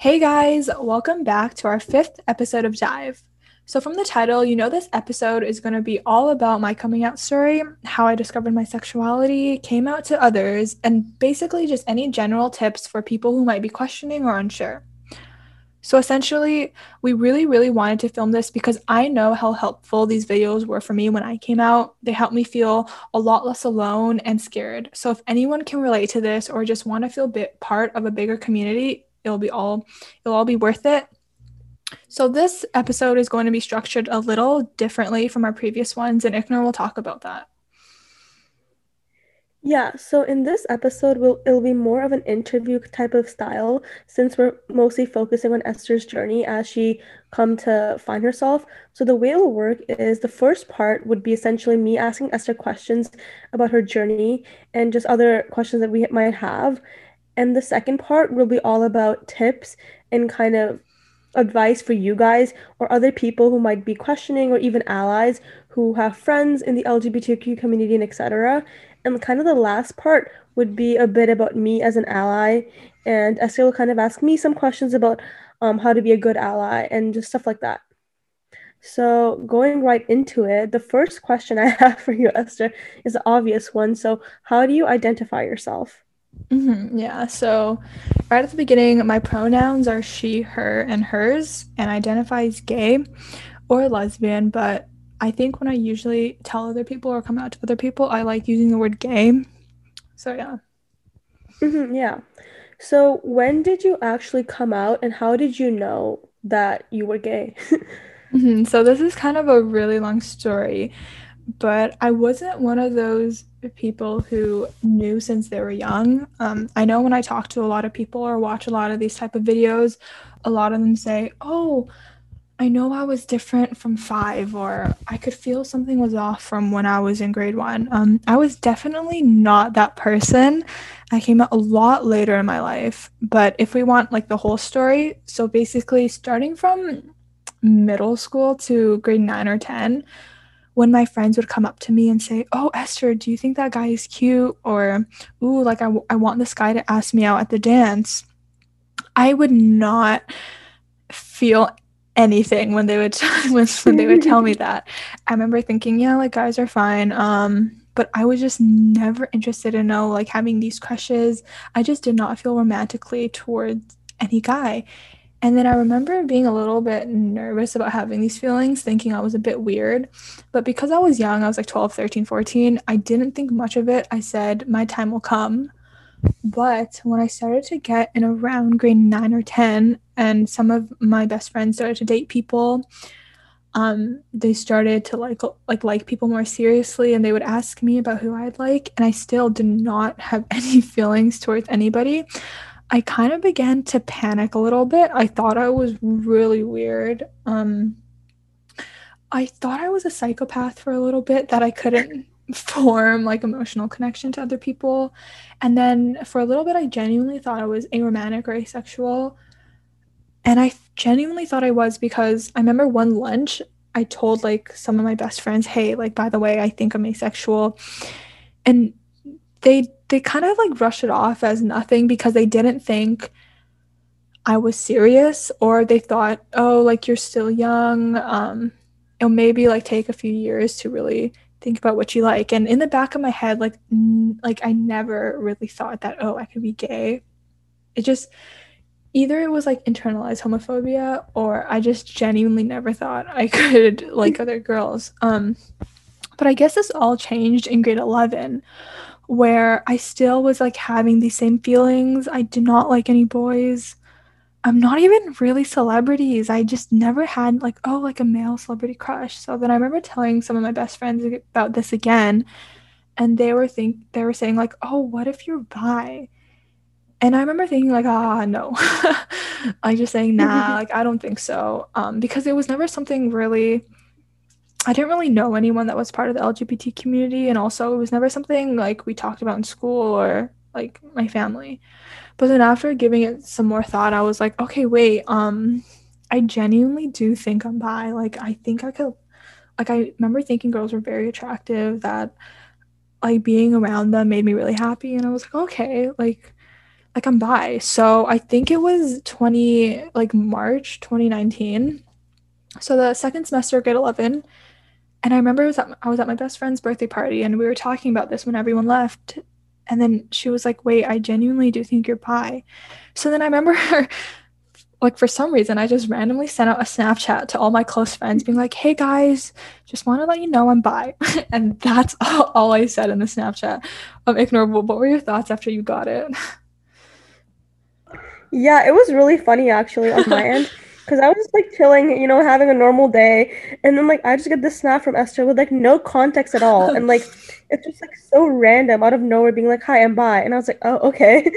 Hey guys, welcome back to our fifth episode of Dive. So, from the title, you know this episode is going to be all about my coming out story, how I discovered my sexuality, came out to others, and basically just any general tips for people who might be questioning or unsure. So, essentially, we really, really wanted to film this because I know how helpful these videos were for me when I came out. They helped me feel a lot less alone and scared. So, if anyone can relate to this or just want to feel bit part of a bigger community, it'll be all it'll all be worth it. So this episode is going to be structured a little differently from our previous ones, and Iknur will talk about that. Yeah, so in this episode, we'll, it'll be more of an interview type of style since we're mostly focusing on Esther's journey as she come to find herself. So the way it'll work is the first part would be essentially me asking Esther questions about her journey and just other questions that we might have. And the second part will be all about tips and kind of advice for you guys or other people who might be questioning or even allies who have friends in the LGBTQ community and etc. And kind of the last part would be a bit about me as an ally and Esther will kind of ask me some questions about um, how to be a good ally and just stuff like that. So going right into it, the first question I have for you, Esther, is the obvious one. So how do you identify yourself? Mm-hmm, yeah. So, right at the beginning, my pronouns are she, her, and hers, and identify as gay or lesbian. But I think when I usually tell other people or come out to other people, I like using the word gay. So, yeah. Mm-hmm, yeah. So, when did you actually come out, and how did you know that you were gay? mm-hmm, so, this is kind of a really long story but I wasn't one of those people who knew since they were young. Um, I know when I talk to a lot of people or watch a lot of these type of videos, a lot of them say, "Oh, I know I was different from five, or I could feel something was off from when I was in grade one. Um, I was definitely not that person. I came out a lot later in my life. But if we want like the whole story, so basically starting from middle school to grade nine or 10, when my friends would come up to me and say, Oh, Esther, do you think that guy is cute? Or, Ooh, like I, w- I want this guy to ask me out at the dance. I would not feel anything when they would t- when, when they would tell me that. I remember thinking, yeah, like guys are fine. Um, but I was just never interested in know like having these crushes. I just did not feel romantically towards any guy. And then I remember being a little bit nervous about having these feelings, thinking I was a bit weird. But because I was young, I was like 12, 13, 14, I didn't think much of it. I said, my time will come. But when I started to get in around grade nine or 10, and some of my best friends started to date people, um, they started to like like like people more seriously and they would ask me about who I'd like and I still did not have any feelings towards anybody. I kind of began to panic a little bit. I thought I was really weird. Um I thought I was a psychopath for a little bit that I couldn't form like emotional connection to other people. And then for a little bit I genuinely thought I was aromantic or asexual. And I genuinely thought I was because I remember one lunch I told like some of my best friends, "Hey, like by the way, I think I'm asexual." And they they kind of like rushed it off as nothing because they didn't think I was serious or they thought, oh, like you're still young. Um, it'll maybe like take a few years to really think about what you like. And in the back of my head, like n- like I never really thought that, oh, I could be gay. It just either it was like internalized homophobia or I just genuinely never thought I could like other girls. Um, but I guess this all changed in grade 11 where I still was like having these same feelings. I did not like any boys. I'm not even really celebrities. I just never had like, oh, like a male celebrity crush. So then I remember telling some of my best friends about this again. And they were think they were saying like, oh, what if you're bi? And I remember thinking like, ah, no. I just saying, nah, like I don't think so. Um, because it was never something really I didn't really know anyone that was part of the LGBT community, and also it was never something like we talked about in school or like my family. But then after giving it some more thought, I was like, okay, wait, um, I genuinely do think I'm bi. Like, I think I could, like, I remember thinking girls were very attractive, that like being around them made me really happy. And I was like, okay, like, like I'm bi. So I think it was 20 like March 2019. So the second semester grade 11 and I remember I was at I was at my best friend's birthday party and we were talking about this when everyone left and then she was like, "Wait, I genuinely do think you're bi." So then I remember her like for some reason I just randomly sent out a Snapchat to all my close friends being like, "Hey guys, just want to let you know I'm bi." and that's all, all, I said in the Snapchat. Um, ignorable. What were your thoughts after you got it? Yeah, it was really funny actually on my end. Cause I was just like chilling, you know, having a normal day, and then like I just get this snap from Esther with like no context at all, and like it's just like so random out of nowhere, being like, "Hi, I'm bi," and I was like, "Oh, okay."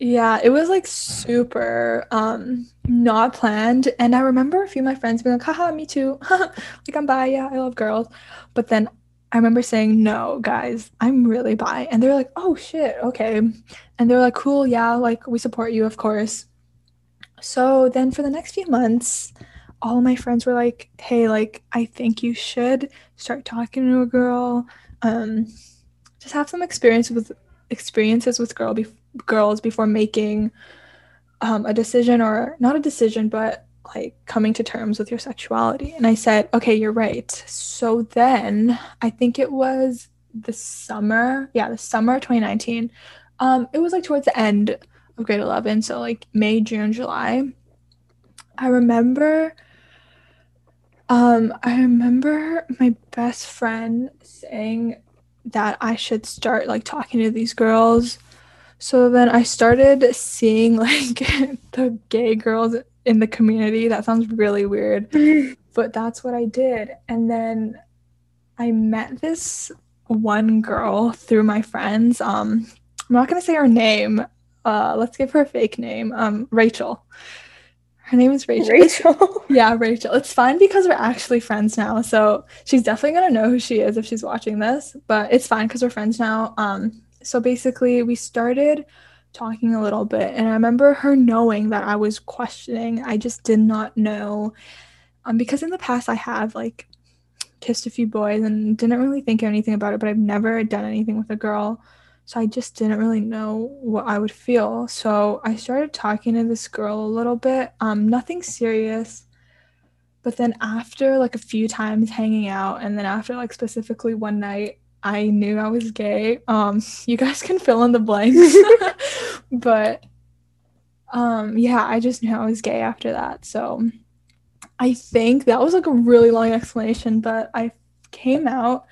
Yeah, it was like super um not planned. And I remember a few of my friends being like, haha, me too. like I'm bi, yeah, I love girls. But then I remember saying, no, guys, I'm really bi. And they're like, oh shit, okay. And they're like, cool, yeah, like we support you, of course. So then for the next few months, all my friends were like, hey, like, I think you should start talking to a girl. Um, just have some experience with experiences with girl be- girls before making um, a decision or not a decision, but like coming to terms with your sexuality. And I said, okay, you're right. So then I think it was the summer, yeah, the summer 2019. Um, it was like towards the end of grade 11, so like May, June, July. I remember um I remember my best friend saying that I should start like talking to these girls so then I started seeing like the gay girls in the community. That sounds really weird, but that's what I did. And then I met this one girl through my friends. Um, I'm not gonna say her name. Uh, let's give her a fake name. Um, Rachel. Her name is Rachel. Rachel. yeah, Rachel. It's fine because we're actually friends now. So she's definitely gonna know who she is if she's watching this. But it's fine because we're friends now. Um, so basically, we started talking a little bit, and I remember her knowing that I was questioning. I just did not know. Um, because in the past, I have like kissed a few boys and didn't really think anything about it, but I've never done anything with a girl. So I just didn't really know what I would feel. So I started talking to this girl a little bit. Um, nothing serious. But then after like a few times hanging out, and then after like specifically one night, I knew I was gay. Um, you guys can fill in the blanks. but um, yeah, I just knew I was gay after that. So I think that was like a really long explanation, but I came out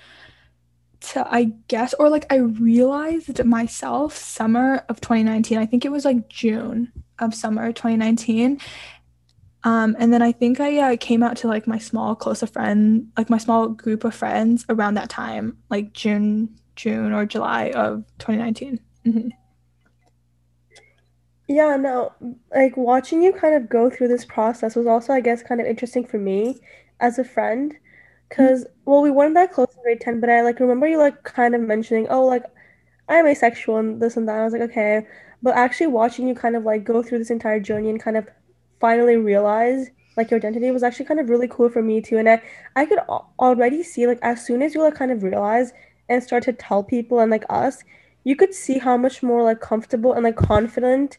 to I guess or like I realized myself summer of 2019. I think it was like June of summer 2019 um, and then I think I uh, came out to like my small close of friend, like my small group of friends around that time, like June, June or July of 2019. Mm-hmm. Yeah, no, like watching you kind of go through this process was also, I guess, kind of interesting for me as a friend. Mm-hmm. well, we weren't that close in grade 10, but I like remember you like kind of mentioning, oh, like I'm asexual and this and that. I was like, okay. But actually watching you kind of like go through this entire journey and kind of finally realize like your identity was actually kind of really cool for me too and i i could already see like as soon as you like kind of realize and start to tell people and like us you could see how much more like comfortable and like confident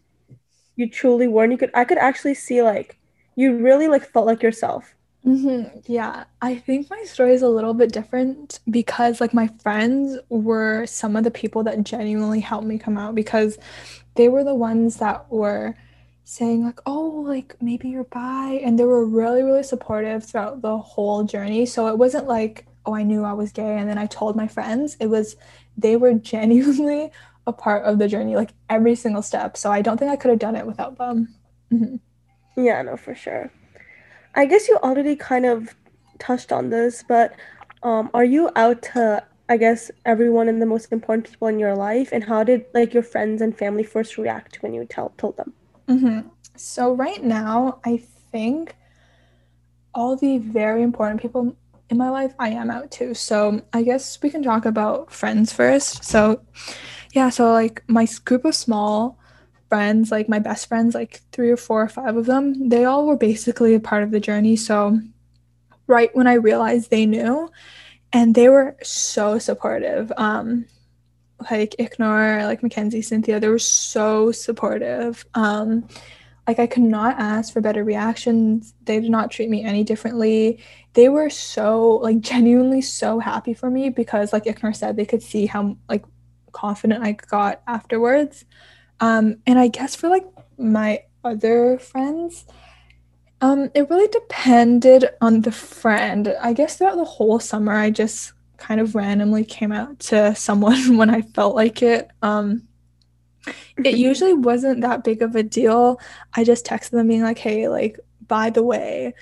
you truly were and you could i could actually see like you really like felt like yourself mm-hmm. yeah. I think my story is a little bit different because like my friends were some of the people that genuinely helped me come out because they were the ones that were saying like oh like maybe you're bi and they were really really supportive throughout the whole journey. So it wasn't like oh i knew i was gay and then i told my friends. It was they were genuinely a part of the journey like every single step. So i don't think i could have done it without them. Mm-hmm. yeah no for sure i guess you already kind of touched on this but um are you out to i guess everyone and the most important people in your life and how did like your friends and family first react when you tell told them Mm-hmm. So right now, I think all the very important people in my life, I am out to. So I guess we can talk about friends first. So yeah, so like my group of small friends, like my best friends, like three or four or five of them, they all were basically a part of the journey. So right when I realized they knew, and they were so supportive. Um, like Iknur, like Mackenzie, Cynthia, they were so supportive. Um, like I could not ask for better reactions. They did not treat me any differently. They were so like genuinely so happy for me because like Iknur said, they could see how like confident I got afterwards. Um, and I guess for like my other friends, um, it really depended on the friend. I guess throughout the whole summer, I just kind of randomly came out to someone when I felt like it. Um, it usually wasn't that big of a deal. I just texted them being like, hey, like, by the way,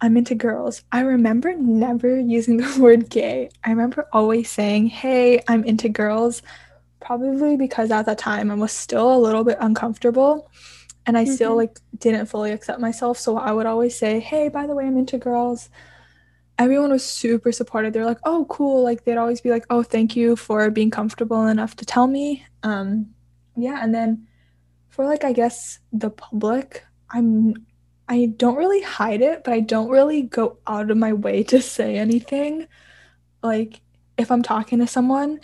I'm into girls. I remember never using the word gay. I remember always saying, hey, I'm into girls, probably because at that time I was still a little bit uncomfortable and I mm-hmm. still like didn't fully accept myself. So I would always say, hey, by the way, I'm into girls. Everyone was super supportive. They're like, oh, cool. Like they'd always be like, oh, thank you for being comfortable enough to tell me. Um, yeah, and then for like I guess the public, I'm I don't really hide it, but I don't really go out of my way to say anything. Like if I'm talking to someone,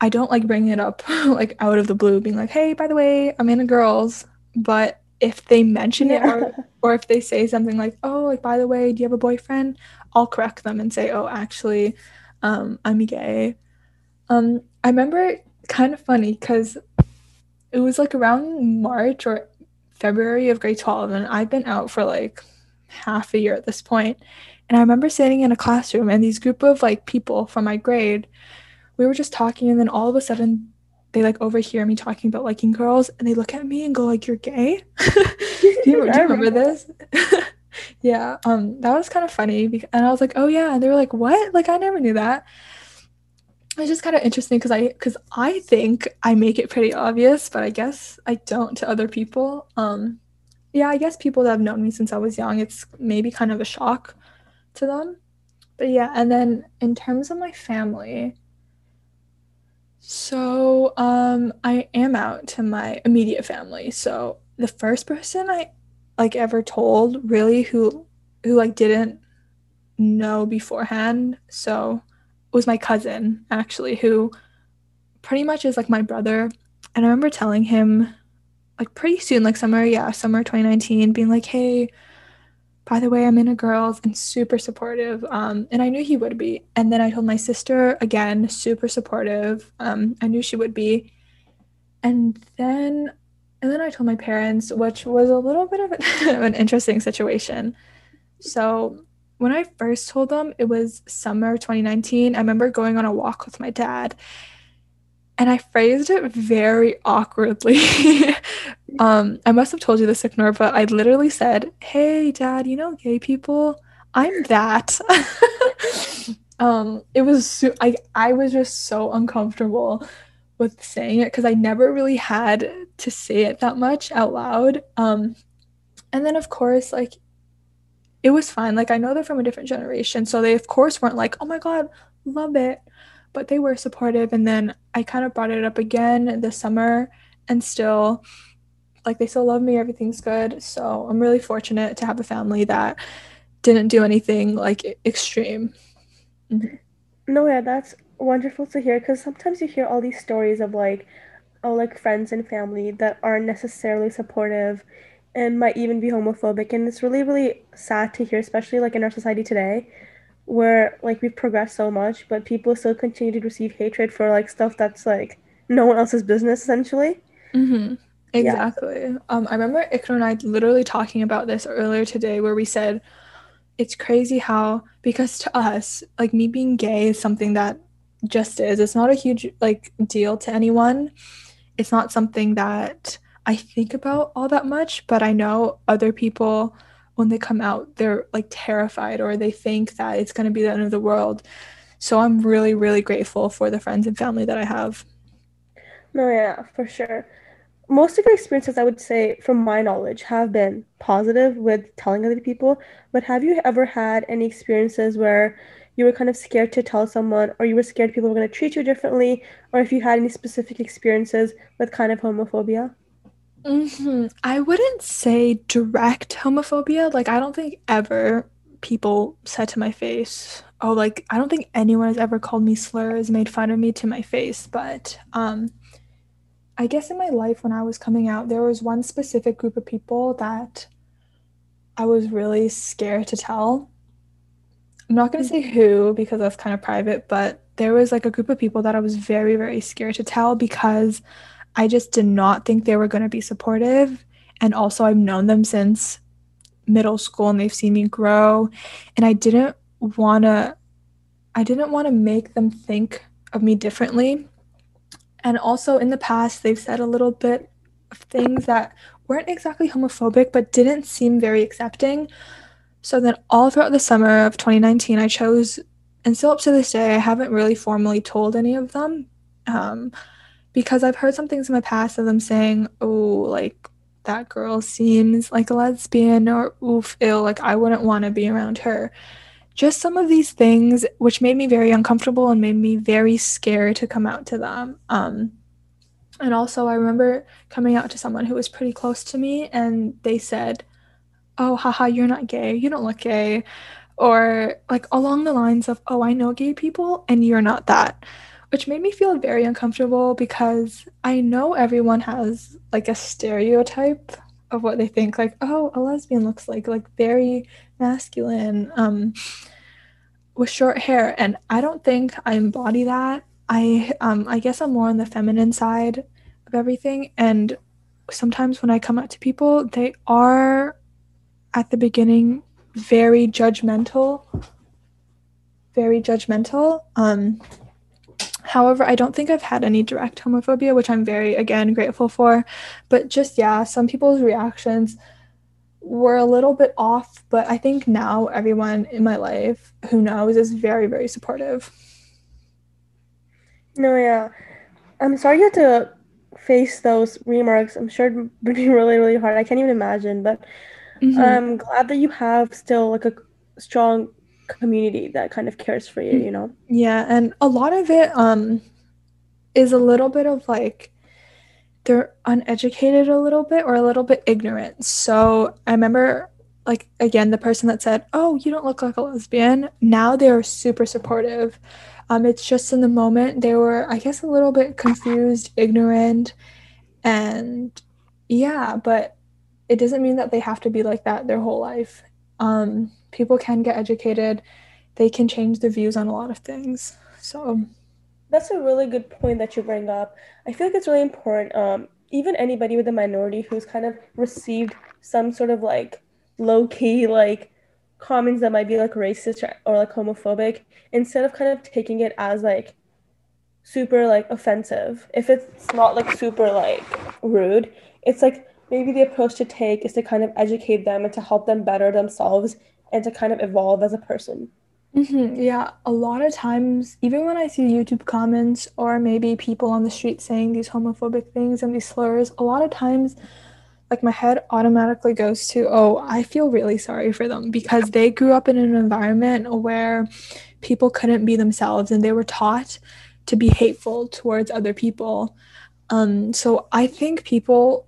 I don't like bringing it up like out of the blue being like, "Hey, by the way, I'm into girls." But if they mention yeah. it or or if they say something like, "Oh, like by the way, do you have a boyfriend?" I'll correct them and say, "Oh, actually, um, I'm gay." Um, I remember kind of funny cuz it was like around March or February of grade 12 and I've been out for like half a year at this point. And I remember sitting in a classroom and these group of like people from my grade, we were just talking and then all of a sudden they like overhear me talking about liking girls and they look at me and go like you're gay. do, you, do you remember this? yeah, um that was kind of funny and I was like, "Oh yeah." And they were like, "What?" Like I never knew that it's just kind of interesting because I because I think I make it pretty obvious, but I guess I don't to other people. Um, yeah, I guess people that have known me since I was young, it's maybe kind of a shock to them. But yeah, and then in terms of my family, so um, I am out to my immediate family. So the first person I like ever told really who who like didn't know beforehand. So was my cousin actually who pretty much is like my brother and i remember telling him like pretty soon like summer yeah summer 2019 being like hey by the way i'm in a girls and super supportive um, and i knew he would be. And then i told my sister again super supportive um, i knew she would be. And then and then i told my parents which was a little bit of an, an interesting situation. So when I first told them it was summer 2019, I remember going on a walk with my dad and I phrased it very awkwardly. um, I must have told you this, Iknur, but I literally said, Hey, dad, you know, gay people, I'm that. um, it was, su- I, I was just so uncomfortable with saying it because I never really had to say it that much out loud. Um, and then, of course, like it was fine. Like I know they're from a different generation, so they of course weren't like, "Oh my god, love it." But they were supportive and then I kind of brought it up again this summer and still like they still love me, everything's good. So I'm really fortunate to have a family that didn't do anything like extreme. Mm-hmm. No, yeah, that's wonderful to hear because sometimes you hear all these stories of like, oh, like friends and family that aren't necessarily supportive and might even be homophobic and it's really really sad to hear especially like in our society today where like we've progressed so much but people still continue to receive hatred for like stuff that's like no one else's business essentially mm-hmm. exactly yeah. um i remember ikra and i literally talking about this earlier today where we said it's crazy how because to us like me being gay is something that just is it's not a huge like deal to anyone it's not something that I think about all that much, but I know other people when they come out, they're like terrified or they think that it's going to be the end of the world. So I'm really, really grateful for the friends and family that I have. No, yeah, for sure. Most of your experiences, I would say, from my knowledge, have been positive with telling other people. But have you ever had any experiences where you were kind of scared to tell someone, or you were scared people were going to treat you differently, or if you had any specific experiences with kind of homophobia? Mm-hmm. I wouldn't say direct homophobia. Like, I don't think ever people said to my face, oh like I don't think anyone has ever called me slurs, made fun of me to my face, but um I guess in my life when I was coming out, there was one specific group of people that I was really scared to tell. I'm not going to say who because that's kind of private, but there was like a group of people that I was very, very scared to tell because I just did not think they were going to be supportive. And also, I've known them since middle school and they've seen me grow. And I didn't want to, I didn't want to make them think of me differently. And also, in the past, they've said a little bit of things that weren't exactly homophobic, but didn't seem very accepting. So then, all throughout the summer of 2019, I chose, and still up to this day, I haven't really formally told any of them um, because I've heard some things in my past of them saying, oh, like that girl seems like a lesbian, or oof, ill, like I wouldn't want to be around her. Just some of these things, which made me very uncomfortable and made me very scared to come out to them. Um, and also, I remember coming out to someone who was pretty close to me, and they said, Oh, haha, you're not gay. You don't look gay. Or like along the lines of, Oh, I know gay people, and you're not that. Which made me feel very uncomfortable because I know everyone has like a stereotype of what they think, like, oh, a lesbian looks like, like very masculine, um, with short hair. And I don't think I embody that. I um I guess I'm more on the feminine side of everything. And sometimes when I come out to people they are at the beginning very judgmental. Very judgmental. Um however I don't think I've had any direct homophobia which I'm very again grateful for but just yeah some people's reactions were a little bit off but I think now everyone in my life who knows is very very supportive no, yeah. I'm sorry you had to face those remarks. I'm sure it would be really, really hard. I can't even imagine, but mm-hmm. I'm glad that you have still like a strong community that kind of cares for you, you know? Yeah, and a lot of it um is a little bit of like they're uneducated a little bit or a little bit ignorant. So I remember like again the person that said, "Oh, you don't look like a lesbian." Now they're super supportive um, it's just in the moment they were, I guess, a little bit confused, ignorant, and yeah, but it doesn't mean that they have to be like that their whole life. Um, people can get educated, they can change their views on a lot of things. So that's a really good point that you bring up. I feel like it's really important. Um, even anybody with a minority who's kind of received some sort of like low key like comments that might be like racist or, like homophobic instead of kind of taking it as like super like offensive if it's not like super like rude it's like maybe the approach to take is to kind of educate them and to help them better themselves and to kind of evolve as a person mm-hmm. yeah a lot of times even when i see youtube comments or maybe people on the street saying these homophobic things and these slurs a lot of times like my head automatically goes to oh i feel really sorry for them because they grew up in an environment where people couldn't be themselves and they were taught to be hateful towards other people um, so i think people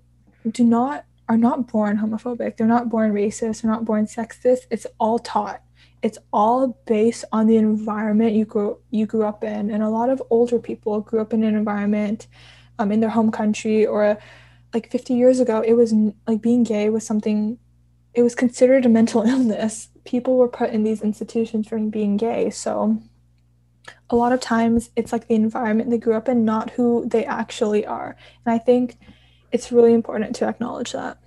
do not are not born homophobic. They're not born racist. They're not born sexist. It's all taught. It's all based on the environment you grew you grew up in. And a lot of older people grew up in an environment um, in their home country or like 50 years ago it was like being gay was something it was considered a mental illness. People were put in these institutions for being gay. So a lot of times it's like the environment they grew up in not who they actually are. And i think it's really important to acknowledge that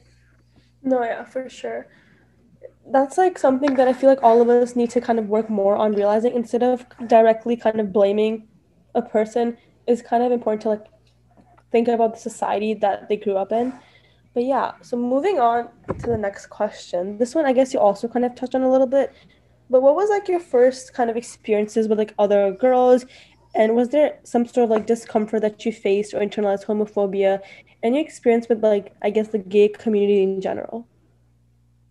no yeah for sure that's like something that i feel like all of us need to kind of work more on realizing instead of directly kind of blaming a person is kind of important to like think about the society that they grew up in. But yeah, so moving on to the next question. This one, I guess you also kind of touched on a little bit. But what was like your first kind of experiences with like other girls? And was there some sort of like discomfort that you faced or internalized homophobia? Any experience with like, I guess, the gay community in general?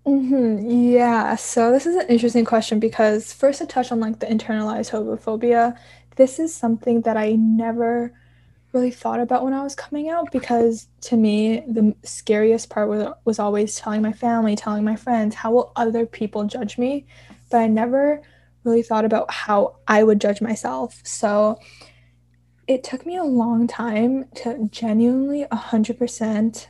Mm-hmm. Yeah. So this is an interesting question because first to touch on like the internalized homophobia, this is something that I never really thought about when I was coming out because to me the scariest part was was always telling my family, telling my friends, how will other people judge me? But I never really thought about how I would judge myself. So it took me a long time to genuinely 100%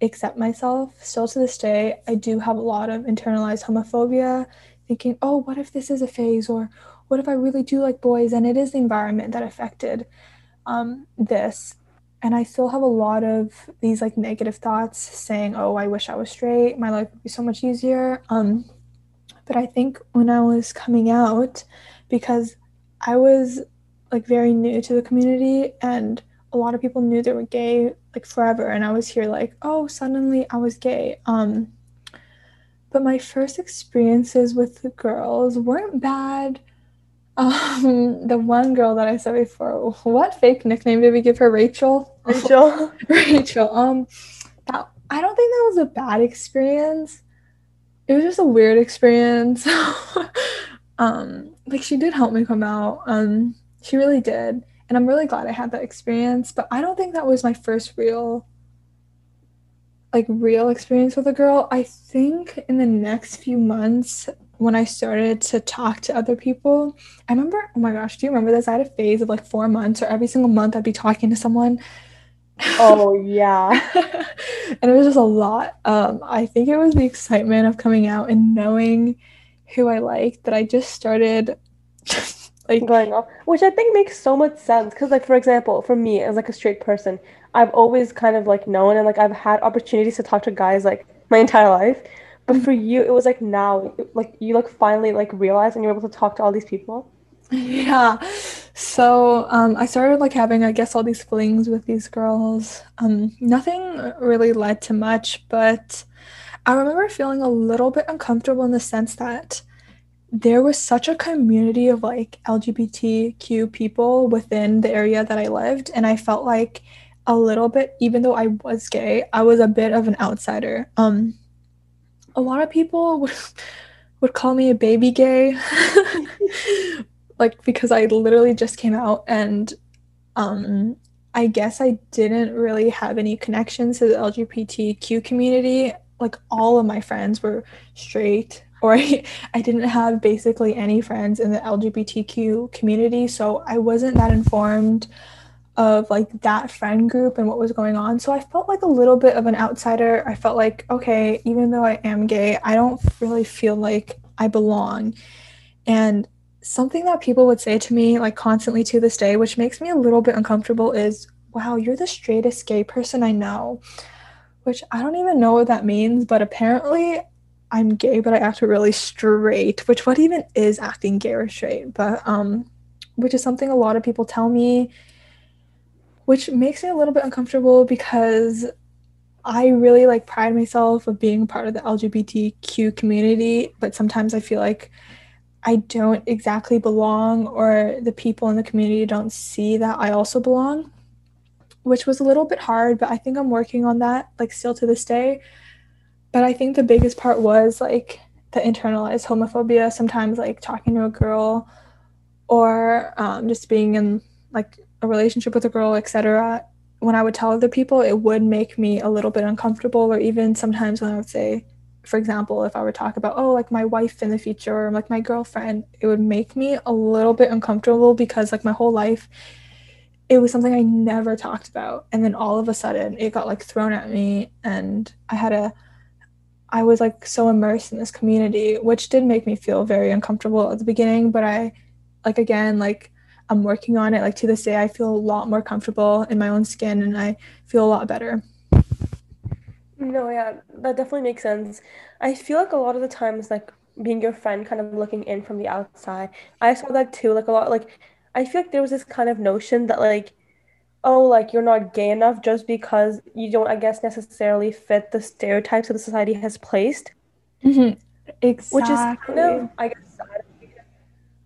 accept myself. Still to this day, I do have a lot of internalized homophobia, thinking, oh, what if this is a phase? Or what if I really do like boys and it is the environment that affected um, this? And I still have a lot of these like negative thoughts saying, oh, I wish I was straight. My life would be so much easier. Um, but I think when I was coming out, because I was like very new to the community and a lot of people knew they were gay like forever and I was here like, oh, suddenly I was gay. Um but my first experiences with the girls weren't bad. Um, the one girl that I said before, what fake nickname did we give her? Rachel. Rachel. Rachel. Um, that I don't think that was a bad experience. It was just a weird experience. um, like she did help me come out. Um, she really did, and I'm really glad I had that experience. But I don't think that was my first real like real experience with a girl. I think in the next few months when I started to talk to other people, I remember, oh my gosh, do you remember this? I had a phase of like four months or every single month I'd be talking to someone. Oh yeah. and it was just a lot. Um, I think it was the excitement of coming out and knowing who I liked that I just started like going off. Which I think makes so much sense. Cause like for example, for me as like a straight person, I've always kind of like known and like I've had opportunities to talk to guys like my entire life. But for you, it was like now, like you like finally like realized and you're able to talk to all these people. Yeah. So um, I started like having, I guess, all these flings with these girls. Um, nothing really led to much, but I remember feeling a little bit uncomfortable in the sense that there was such a community of like LGBTQ people within the area that I lived, and I felt like a little bit even though I was gay, I was a bit of an outsider. Um a lot of people would would call me a baby gay. like because I literally just came out and um I guess I didn't really have any connections to the LGBTQ community. Like all of my friends were straight or I, I didn't have basically any friends in the LGBTQ community, so I wasn't that informed of like that friend group and what was going on. So I felt like a little bit of an outsider. I felt like, okay, even though I am gay, I don't really feel like I belong. And something that people would say to me like constantly to this day, which makes me a little bit uncomfortable, is, wow, you're the straightest gay person I know. Which I don't even know what that means, but apparently I'm gay, but I act really straight, which what even is acting gay or straight? But um which is something a lot of people tell me which makes me a little bit uncomfortable because I really like pride myself of being part of the LGBTQ community, but sometimes I feel like I don't exactly belong or the people in the community don't see that I also belong, which was a little bit hard, but I think I'm working on that like still to this day. But I think the biggest part was like the internalized homophobia, sometimes like talking to a girl or um, just being in like a relationship with a girl, etc., when I would tell other people, it would make me a little bit uncomfortable. Or even sometimes when I would say, for example, if I would talk about, oh, like my wife in the future or like my girlfriend, it would make me a little bit uncomfortable because like my whole life, it was something I never talked about. And then all of a sudden it got like thrown at me and I had a, I was like so immersed in this community, which did make me feel very uncomfortable at the beginning. But I, like, again, like, I'm working on it. Like to this day, I feel a lot more comfortable in my own skin and I feel a lot better. No, yeah, that definitely makes sense. I feel like a lot of the times, like being your friend, kind of looking in from the outside, I saw that too. Like a lot, like I feel like there was this kind of notion that like, oh, like you're not gay enough just because you don't, I guess, necessarily fit the stereotypes that the society has placed. Mm-hmm. Exactly. Which is kind of, I guess,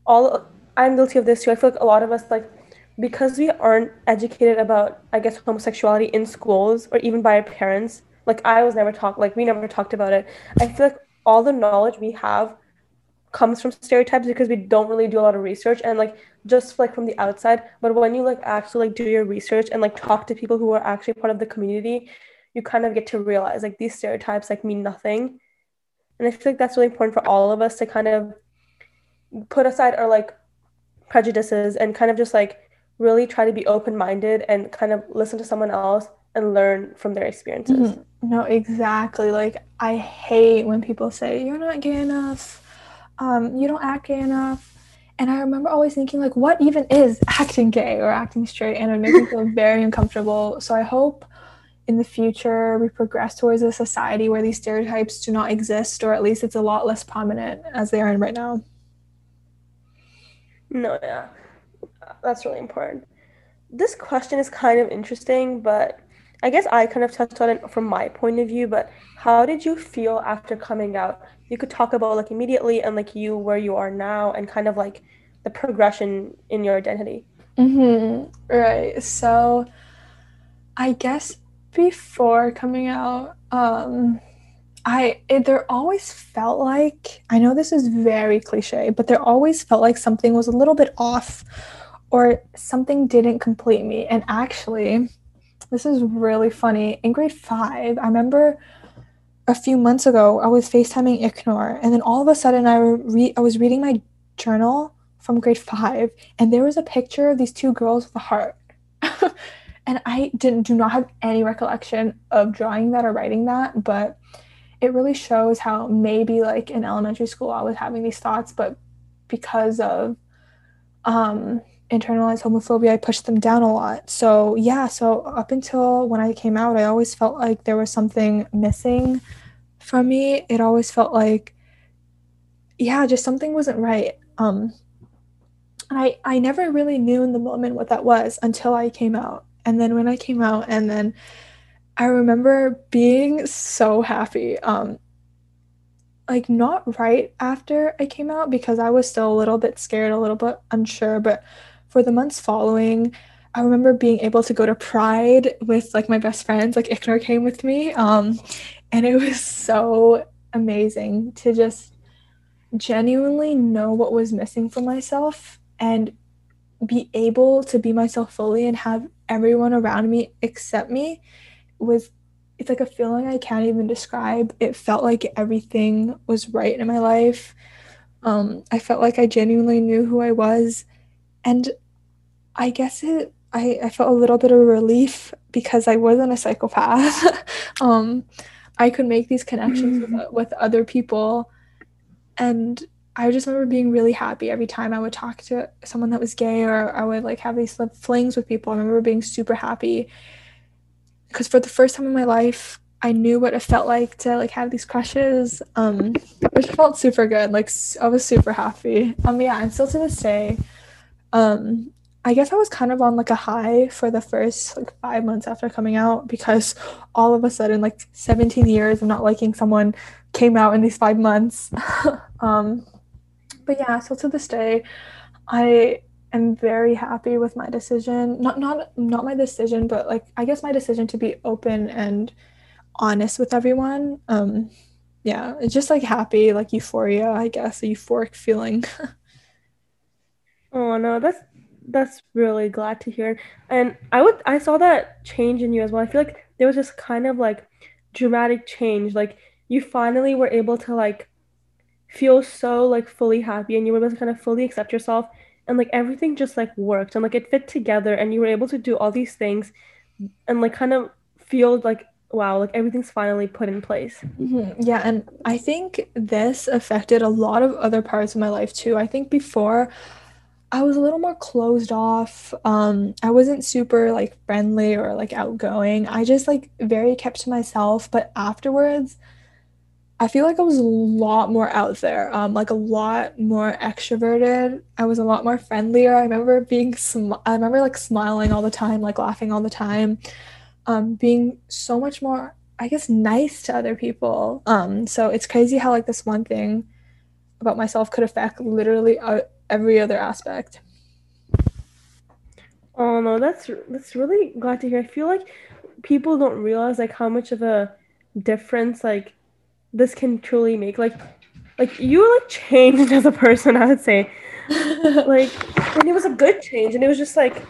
all I'm guilty of this too. I feel like a lot of us like because we aren't educated about I guess homosexuality in schools or even by our parents. Like I was never taught like we never talked about it. I feel like all the knowledge we have comes from stereotypes because we don't really do a lot of research and like just like from the outside but when you like actually like do your research and like talk to people who are actually part of the community you kind of get to realize like these stereotypes like mean nothing and i feel like that's really important for all of us to kind of put aside our like prejudices and kind of just like really try to be open minded and kind of listen to someone else and learn from their experiences. Mm-hmm. No, exactly. Like I hate when people say you're not gay enough, um, you don't act gay enough. And I remember always thinking like, what even is acting gay or acting straight? And it made me feel very uncomfortable. So I hope in the future we progress towards a society where these stereotypes do not exist, or at least it's a lot less prominent as they are in right now. No, yeah, that's really important. This question is kind of interesting, but I guess I kind of touched on it from my point of view, but how did you feel after coming out? You could talk about like immediately and like you where you are now and kind of like the progression in your identity. Mm-hmm. Right. So I guess before coming out, um, I it, there always felt like I know this is very cliche, but there always felt like something was a little bit off or something didn't complete me. And actually, this is really funny. In grade five, I remember a few months ago, I was FaceTiming Iknur, and then all of a sudden, I re- I was reading my journal from grade five, and there was a picture of these two girls with a heart. and I didn't do not have any recollection of drawing that or writing that, but it really shows how maybe like in elementary school I was having these thoughts, but because of um internalized homophobia, I pushed them down a lot. So, yeah, so up until when I came out, I always felt like there was something missing from me. It always felt like, yeah, just something wasn't right. Um, and I, I never really knew in the moment what that was until I came out. And then when I came out, and then I remember being so happy. Um, like not right after I came out because I was still a little bit scared, a little bit unsure, but for the months following, I remember being able to go to Pride with like my best friends, like Iknur came with me. Um, and it was so amazing to just genuinely know what was missing for myself and be able to be myself fully and have everyone around me accept me was it's like a feeling I can't even describe. It felt like everything was right in my life. Um, I felt like I genuinely knew who I was and I guess it I, I felt a little bit of relief because I wasn't a psychopath. um, I could make these connections with, mm-hmm. with other people. And I just remember being really happy every time I would talk to someone that was gay or I would like have these flings with people. I remember being super happy because for the first time in my life, I knew what it felt like to like have these crushes. Um, which felt super good. Like I was super happy. Um, yeah, and still to this day, um, I guess I was kind of on like a high for the first like five months after coming out because all of a sudden like 17 years of not liking someone came out in these five months. um, but yeah, so to this day, I am very happy with my decision. Not not not my decision, but like I guess my decision to be open and honest with everyone. Um, yeah, it's just like happy, like euphoria, I guess, a euphoric feeling. Oh no, that's that's really glad to hear. And I would I saw that change in you as well. I feel like there was this kind of like dramatic change. Like you finally were able to like feel so like fully happy and you were able to kind of fully accept yourself and like everything just like worked and like it fit together and you were able to do all these things and like kind of feel like wow like everything's finally put in place mm-hmm. yeah and i think this affected a lot of other parts of my life too i think before I was a little more closed off. Um, I wasn't super like friendly or like outgoing. I just like very kept to myself. But afterwards, I feel like I was a lot more out there, um, like a lot more extroverted. I was a lot more friendlier. I remember being, sm- I remember like smiling all the time, like laughing all the time, um, being so much more, I guess, nice to other people. Um, so it's crazy how like this one thing about myself could affect literally uh, every other aspect. Oh no, that's that's really glad to hear. I feel like people don't realize like how much of a difference like this can truly make. Like like you were like changed as a person, I would say. like and it was a good change and it was just like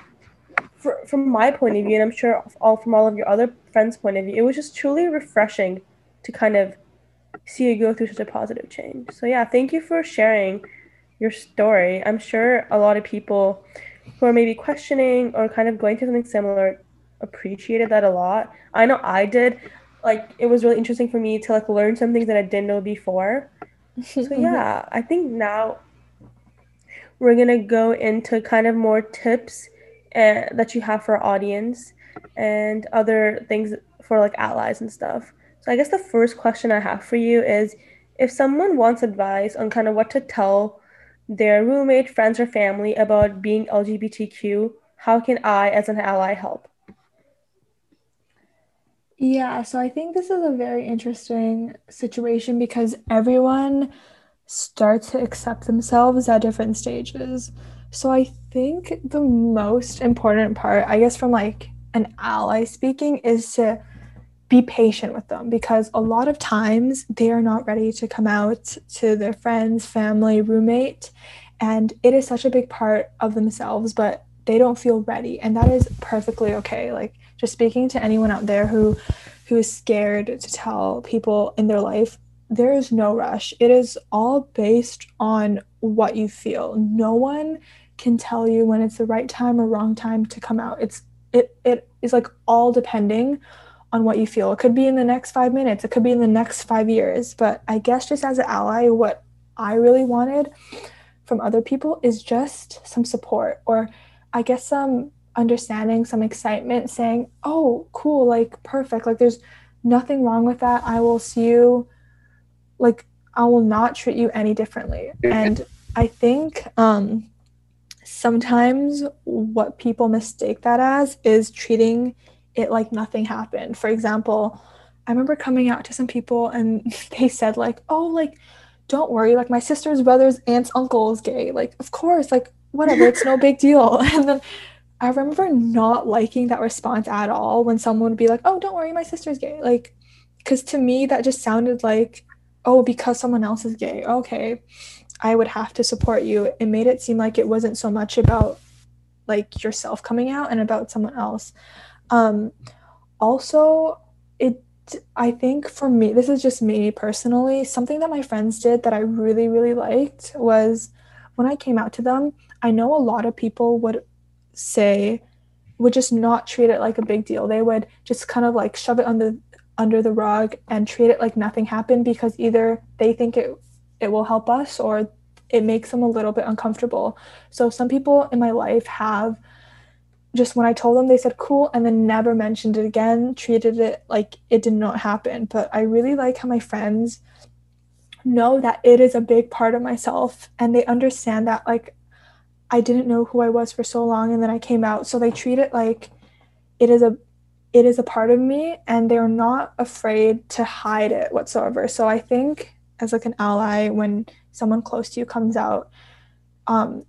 for, from my point of view and I'm sure all from all of your other friends' point of view, it was just truly refreshing to kind of see you go through such a positive change. So yeah, thank you for sharing your story. I'm sure a lot of people who are maybe questioning or kind of going through something similar appreciated that a lot. I know I did. Like it was really interesting for me to like learn some things that I didn't know before. So yeah, I think now we're gonna go into kind of more tips uh, that you have for our audience and other things for like allies and stuff. So I guess the first question I have for you is if someone wants advice on kind of what to tell their roommate, friends, or family about being LGBTQ, how can I, as an ally, help? Yeah, so I think this is a very interesting situation because everyone starts to accept themselves at different stages. So I think the most important part, I guess, from like an ally speaking, is to be patient with them because a lot of times they are not ready to come out to their friends, family, roommate, and it is such a big part of themselves, but they don't feel ready, and that is perfectly okay. Like just speaking to anyone out there who who is scared to tell people in their life there is no rush. It is all based on what you feel. No one can tell you when it's the right time or wrong time to come out. It's it it is like all depending on what you feel. It could be in the next 5 minutes, it could be in the next 5 years, but I guess just as an ally what I really wanted from other people is just some support or I guess some understanding, some excitement saying, "Oh, cool, like perfect. Like there's nothing wrong with that. I will see you like I will not treat you any differently. And I think um, sometimes what people mistake that as is treating it like nothing happened. For example, I remember coming out to some people and they said like, "Oh, like don't worry, like my sister's brother's aunt's uncle is gay. Like, of course, like whatever, it's no big deal." And then I remember not liking that response at all when someone would be like, "Oh, don't worry, my sister's gay." Like cuz to me that just sounded like oh, because someone else is gay, okay, I would have to support you. It made it seem like it wasn't so much about like yourself coming out and about someone else. Um, also, it I think for me, this is just me personally, something that my friends did that I really, really liked was when I came out to them, I know a lot of people would say, would just not treat it like a big deal. They would just kind of like shove it under under the rug and treat it like nothing happened because either they think it it will help us or it makes them a little bit uncomfortable. So some people in my life have just when I told them they said cool and then never mentioned it again, treated it like it did not happen. But I really like how my friends know that it is a big part of myself and they understand that like I didn't know who I was for so long and then I came out. So they treat it like it is a it is a part of me and they're not afraid to hide it whatsoever. So I think as like an ally when someone close to you comes out um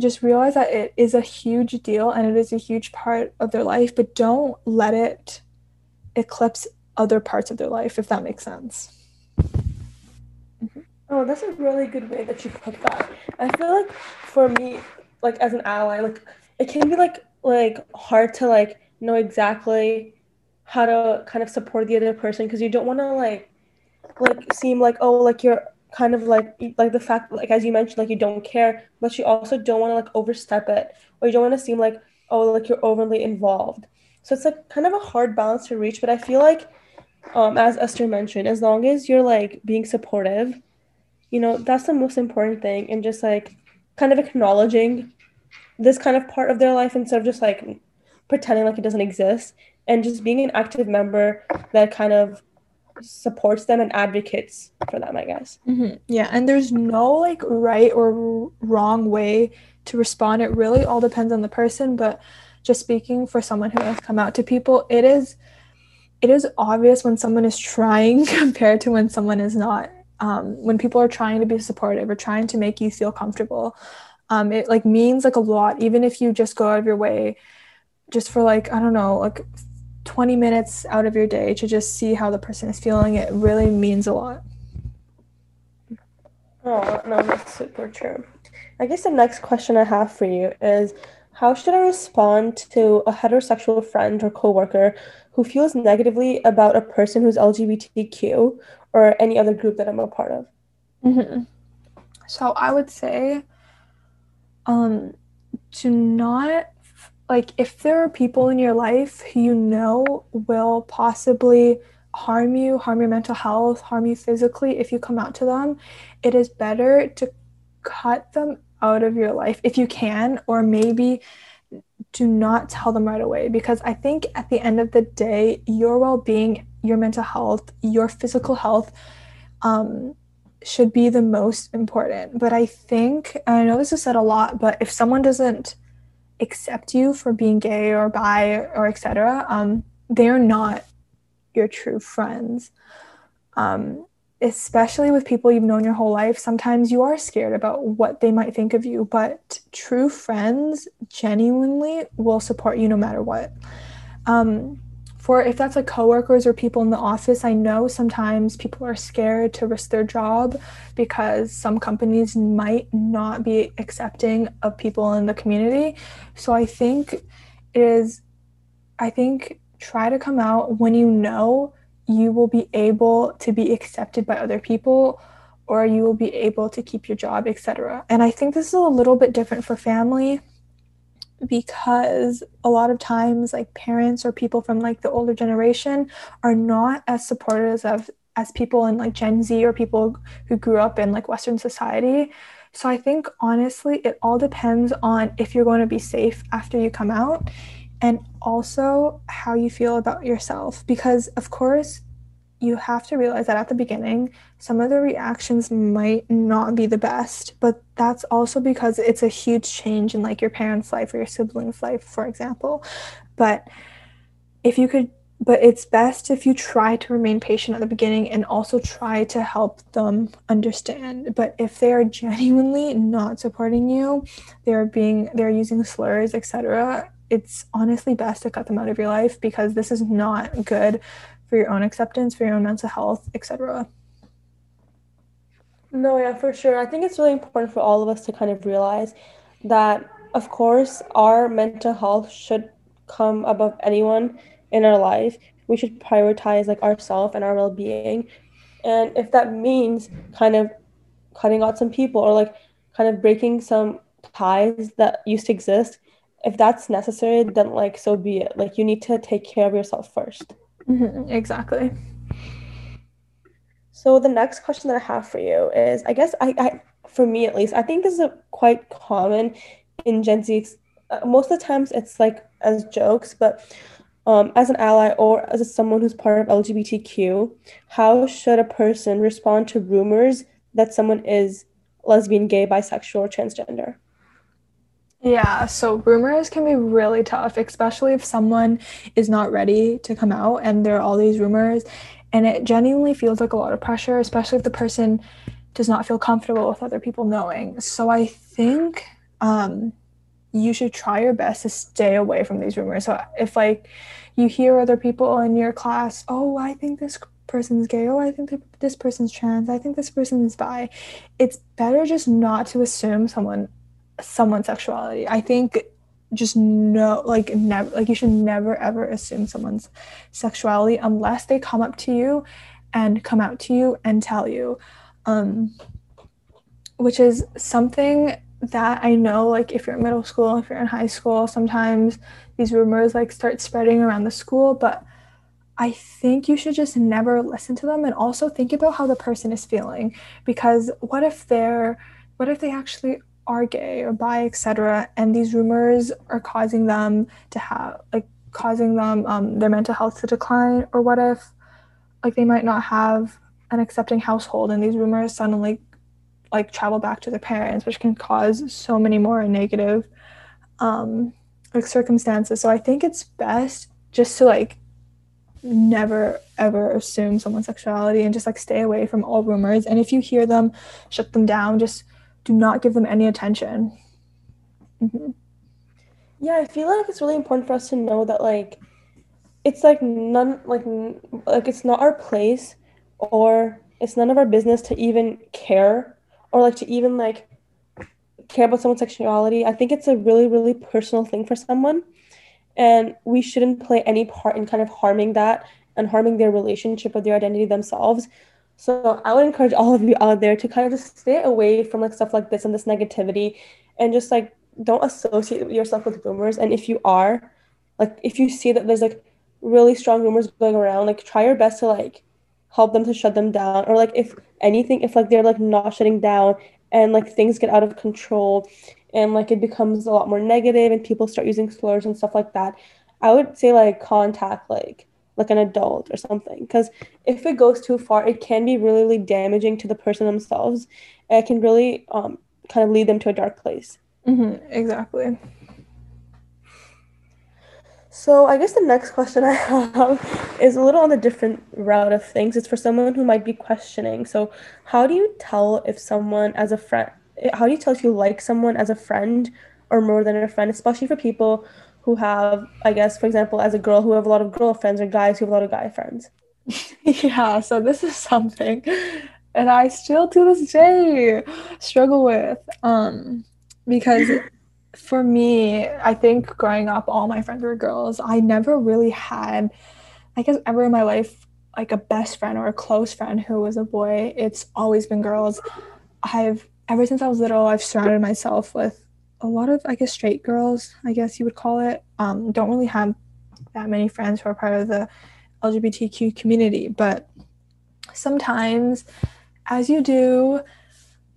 just realize that it is a huge deal and it is a huge part of their life, but don't let it eclipse other parts of their life, if that makes sense. Mm-hmm. Oh, that's a really good way that you put that. I feel like for me, like as an ally, like it can be like like hard to like know exactly how to kind of support the other person because you don't want to like like seem like oh like you're kind of like like the fact like as you mentioned like you don't care but you also don't want to like overstep it or you don't want to seem like oh like you're overly involved. So it's like kind of a hard balance to reach but i feel like um as esther mentioned as long as you're like being supportive you know that's the most important thing and just like kind of acknowledging this kind of part of their life instead of just like pretending like it doesn't exist and just being an active member that kind of supports them and advocates for them i guess. Mm-hmm. yeah and there's no like right or wrong way to respond. It really all depends on the person but just speaking for someone who has come out to people it is it is obvious when someone is trying compared to when someone is not. Um, when people are trying to be supportive or trying to make you feel comfortable um, it like means like a lot even if you just go out of your way just for like i don't know like 20 minutes out of your day to just see how the person is feeling. It really means a lot. Oh no that's super true. I guess the next question i have for you is how should i respond to a heterosexual friend or coworker who feels negatively about a person who's lgbtq or any other group that i'm a part of? Mm-hmm. so i would say um to not like if there are people in your life who you know will possibly harm you, harm your mental health, harm you physically if you come out to them, it is better to cut them out of your life if you can, or maybe do not tell them right away because I think at the end of the day, your well being, your mental health, your physical health um, should be the most important. But I think, I know this is said a lot, but if someone doesn't accept you for being gay or bi or etc., um, they're not your true friends. Um, especially with people you've known your whole life, sometimes you are scared about what they might think of you, but true friends genuinely will support you no matter what. Um, for if that's like coworkers or people in the office, I know sometimes people are scared to risk their job because some companies might not be accepting of people in the community. So I think it is, I think try to come out when you know you will be able to be accepted by other people or you will be able to keep your job, etc. And I think this is a little bit different for family because a lot of times like parents or people from like the older generation are not as supportive of as people in like Gen Z or people who grew up in like Western society. So I think honestly, it all depends on if you're going to be safe after you come out and also how you feel about yourself. Because, of course, you have to realize that at the beginning, some of the reactions might not be the best, but that's also because it's a huge change in like your parents' life or your siblings' life, for example. But if you could, but it's best if you try to remain patient at the beginning and also try to help them understand. But if they are genuinely not supporting you, they're being, they're using slurs, etc., it's honestly best to cut them out of your life because this is not good for your own acceptance, for your own mental health, etc. No, yeah, for sure. I think it's really important for all of us to kind of realize that, of course, our mental health should come above anyone in our life. We should prioritize like ourselves and our well-being. And if that means kind of cutting out some people or like kind of breaking some ties that used to exist, if that's necessary, then like so be it. Like you need to take care of yourself 1st mm-hmm, exactly. So the next question that I have for you is, I guess I, I for me at least, I think this is a quite common in Gen Z. Uh, most of the times it's like as jokes, but um, as an ally or as a, someone who's part of LGBTQ, how should a person respond to rumors that someone is lesbian, gay, bisexual, or transgender? Yeah, so rumors can be really tough, especially if someone is not ready to come out and there are all these rumors. And it genuinely feels like a lot of pressure, especially if the person does not feel comfortable with other people knowing. So I think um, you should try your best to stay away from these rumors. So if like you hear other people in your class, oh, I think this person's gay, oh, I think this person's trans, I think this person is bi, it's better just not to assume someone someone's sexuality. I think just no like never like you should never ever assume someone's sexuality unless they come up to you and come out to you and tell you um which is something that I know like if you're in middle school, if you're in high school, sometimes these rumors like start spreading around the school, but I think you should just never listen to them and also think about how the person is feeling because what if they're what if they actually are gay or bi, etc. And these rumors are causing them to have like causing them um, their mental health to decline. Or what if like they might not have an accepting household and these rumors suddenly like travel back to their parents, which can cause so many more negative um, like circumstances. So I think it's best just to like never ever assume someone's sexuality and just like stay away from all rumors. And if you hear them, shut them down. Just do not give them any attention. Mm-hmm. Yeah, I feel like it's really important for us to know that like it's like none like like it's not our place or it's none of our business to even care or like to even like care about someone's sexuality. I think it's a really really personal thing for someone and we shouldn't play any part in kind of harming that and harming their relationship or their identity themselves so I would encourage all of you out there to kind of just stay away from like stuff like this and this negativity and just like don't associate yourself with rumors. And if you are, like if you see that there's like really strong rumors going around, like try your best to like help them to shut them down. Or like if anything, if like they're like not shutting down and like things get out of control and like it becomes a lot more negative and people start using slurs and stuff like that, I would say like contact like like an adult or something. Because if it goes too far it can be really, really damaging to the person themselves. It can really um, kind of lead them to a dark place. Mm-hmm, exactly. So i guess the next question i have is a little on the different route of things. It's for someone who might be questioning. So how do you tell if someone as a friend how do you tell if you like someone as a friend or more than a friend especially for people who have, I guess, for example, as a girl who have a lot of girlfriends or guys who have a lot of guy friends. yeah, so this is something and I still to this day struggle with. Um because for me, I think growing up all my friends were girls. I never really had I guess ever in my life like a best friend or a close friend who was a boy. It's always been girls. I've ever since I was little, I've surrounded myself with a lot of I guess straight girls, I guess you would call it, um, don't really have that many friends who are part of the LGBTQ community. But sometimes, as you do,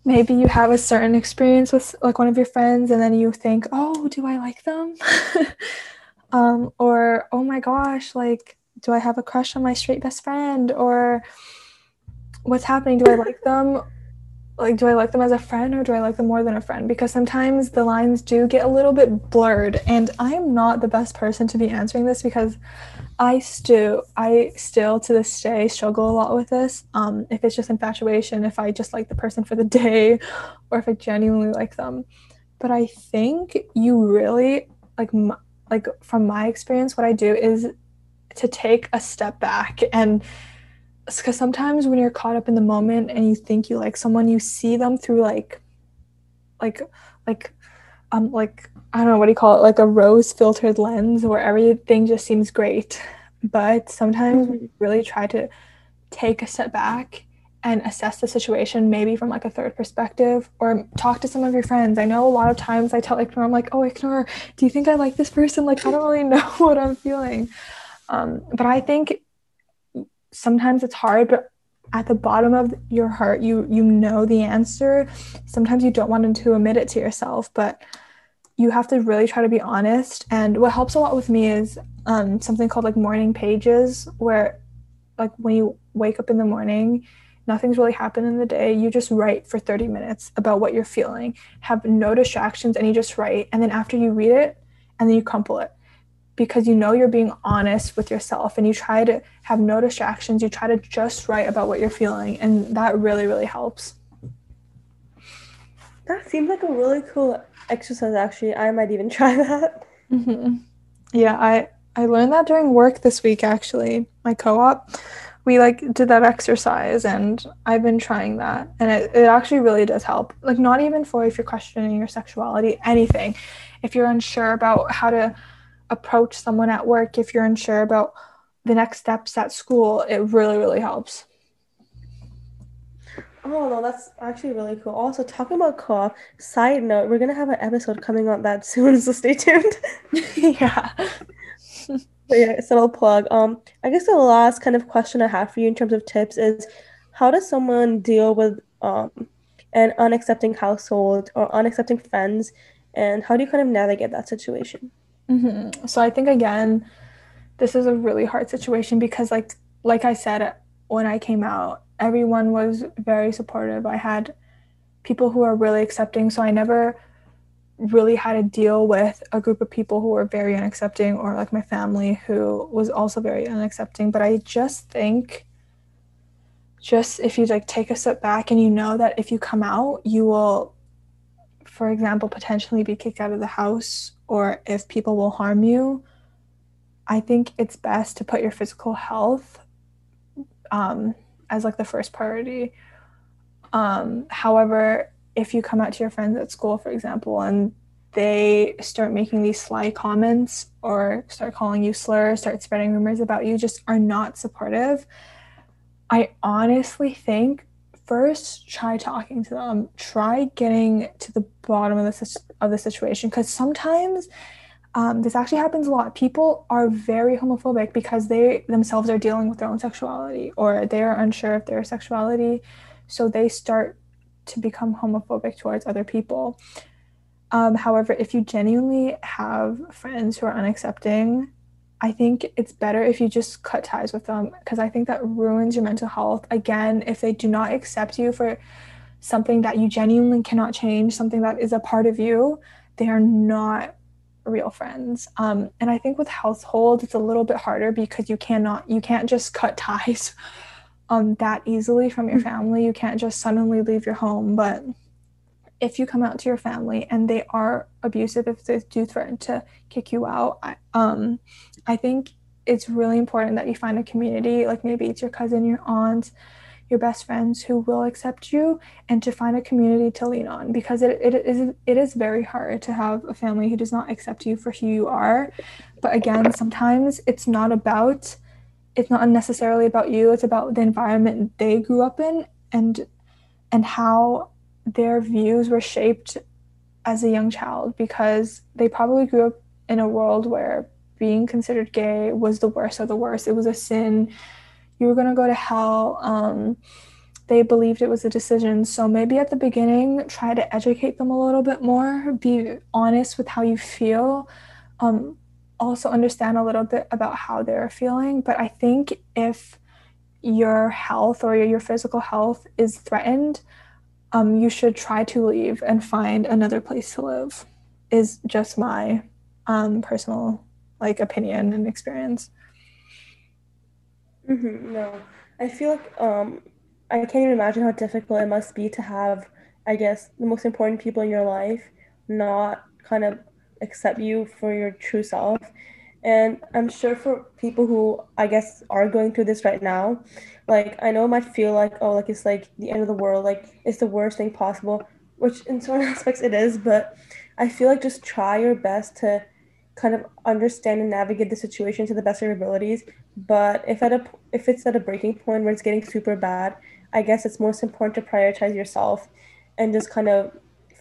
maybe you have a certain experience with like one of your friends, and then you think, "Oh, do I like them?" um, or "Oh my gosh, like, do I have a crush on my straight best friend?" Or what's happening? Do I like them? like do I like them as a friend or do I like them more than a friend? Because sometimes the lines do get a little bit blurred and I'm not the best person to be answering this because I still I still to this day struggle a lot with this. Um if it's just infatuation, if I just like the person for the day or if I genuinely like them. But I think you really like like from my experience what I do is to take a step back and because sometimes when you're caught up in the moment and you think you like someone you see them through like like like um like i don't know what do you call it? Like a rose filtered lens where everything just seems great. But sometimes mm-hmm. really try to take a step back and assess the situation maybe from like a third perspective or talk to some of your friends. I know a lot of times i tell Iknur i'm like oh Iknur do you think i like this person? Like i don't really know what i'm feeling. Um, but i think sometimes it's hard, but at the bottom of your heart, you you know the answer. Sometimes you don't want to admit it to yourself, but you have to really try to be honest. And what helps a lot with me is um, something called like morning pages, where like when you wake up in the morning, nothing's really happened in the day. You just write for 30 minutes about what you're feeling, have no distractions, and you just write. And then after you read it, and then you crumple it because you know you're being honest with yourself and you try to have no distractions. You try to just write about what you're feeling, and that really, really helps. That seems like a really cool exercise, actually. I might even try that. Mm-hmm. Yeah, I, I learned that during work this week, actually. My co op, we like did that exercise, and I've been trying that, and it, it actually really does help. Like, not even for if you're questioning your sexuality, anything. If you're unsure about how to approach someone at work if you're unsure about the next steps at school it really really helps. Oh no that's actually really cool. Also talking about co-op side note we're gonna have an episode coming out that soon so stay tuned. Yeah. But yeah it's a little plug. Um i guess the last kind of question i have for you in terms of tips is how does someone deal with um an unaccepting household or unaccepting friends and how do you kind of navigate that situation Mm-hmm. So I think again, this is a really hard situation because like like I said when I came out, everyone was very supportive. I had people who are really accepting, so I never really had to deal with a group of people who were very unaccepting or like my family who was also very unaccepting, but I just think just if you like take a step back and you know that if you come out, you will for example potentially be kicked out of the house or if people will harm you, I think it's best to put your physical health um, as like the first priority. Um, however, if you come out to your friends at school, for example, and they start making these sly comments or start calling you slurs, start spreading rumors about you, just are not supportive. I honestly think first try talking to them. Try getting to the bottom of the of the situation because sometimes um, this actually happens a lot. People are very homophobic because they themselves are dealing with their own sexuality or they are unsure of their sexuality. So they start to become homophobic towards other people. Um, however, if you genuinely have friends who are unaccepting, I think it's better if you just cut ties with them because I think that ruins your mental health. Again, if they do not accept you for something that you genuinely cannot change, something that is a part of you, they are not real friends. Um, and I think with households, it's a little bit harder because you cannot, you can't just cut ties um, that easily from your mm-hmm. family. You can't just suddenly leave your home. But if you come out to your family and they are abusive, if they do threaten to kick you out, I, um, I think it's really important that you find a community, like maybe it's your cousin, your aunt, your best friends who will accept you and to find a community to lean on because it, it is it is very hard to have a family who does not accept you for who you are. But again sometimes it's not about it's not necessarily about you it's about the environment they grew up in and and how their views were shaped as a young child because they probably grew up in a world where being considered gay was the worst of the worst it was a sin you were going to go to hell. Um, they believed it was a decision. So maybe at the beginning, try to educate them a little bit more, be honest with how you feel. Um, also understand a little bit about how they're feeling. But I think if your health or your physical health is threatened, um, you should try to leave and find another place to live. Is just my um, personal like opinion and experience. Mm-hmm, no, I feel like um, I can't even imagine how difficult it must be to have, I guess, the most important people in your life not kind of accept you for your true self. And I'm sure for people who I guess are going through this right now, like I know it might feel like oh like it's like the end of the world, like it's the worst thing possible, which in certain aspects it is, but I feel like just try your best to kind of understand and navigate the situation to the best of your abilities. But if at a if it's at a breaking point where it's getting super bad, I guess it's most important to prioritize yourself and just kind of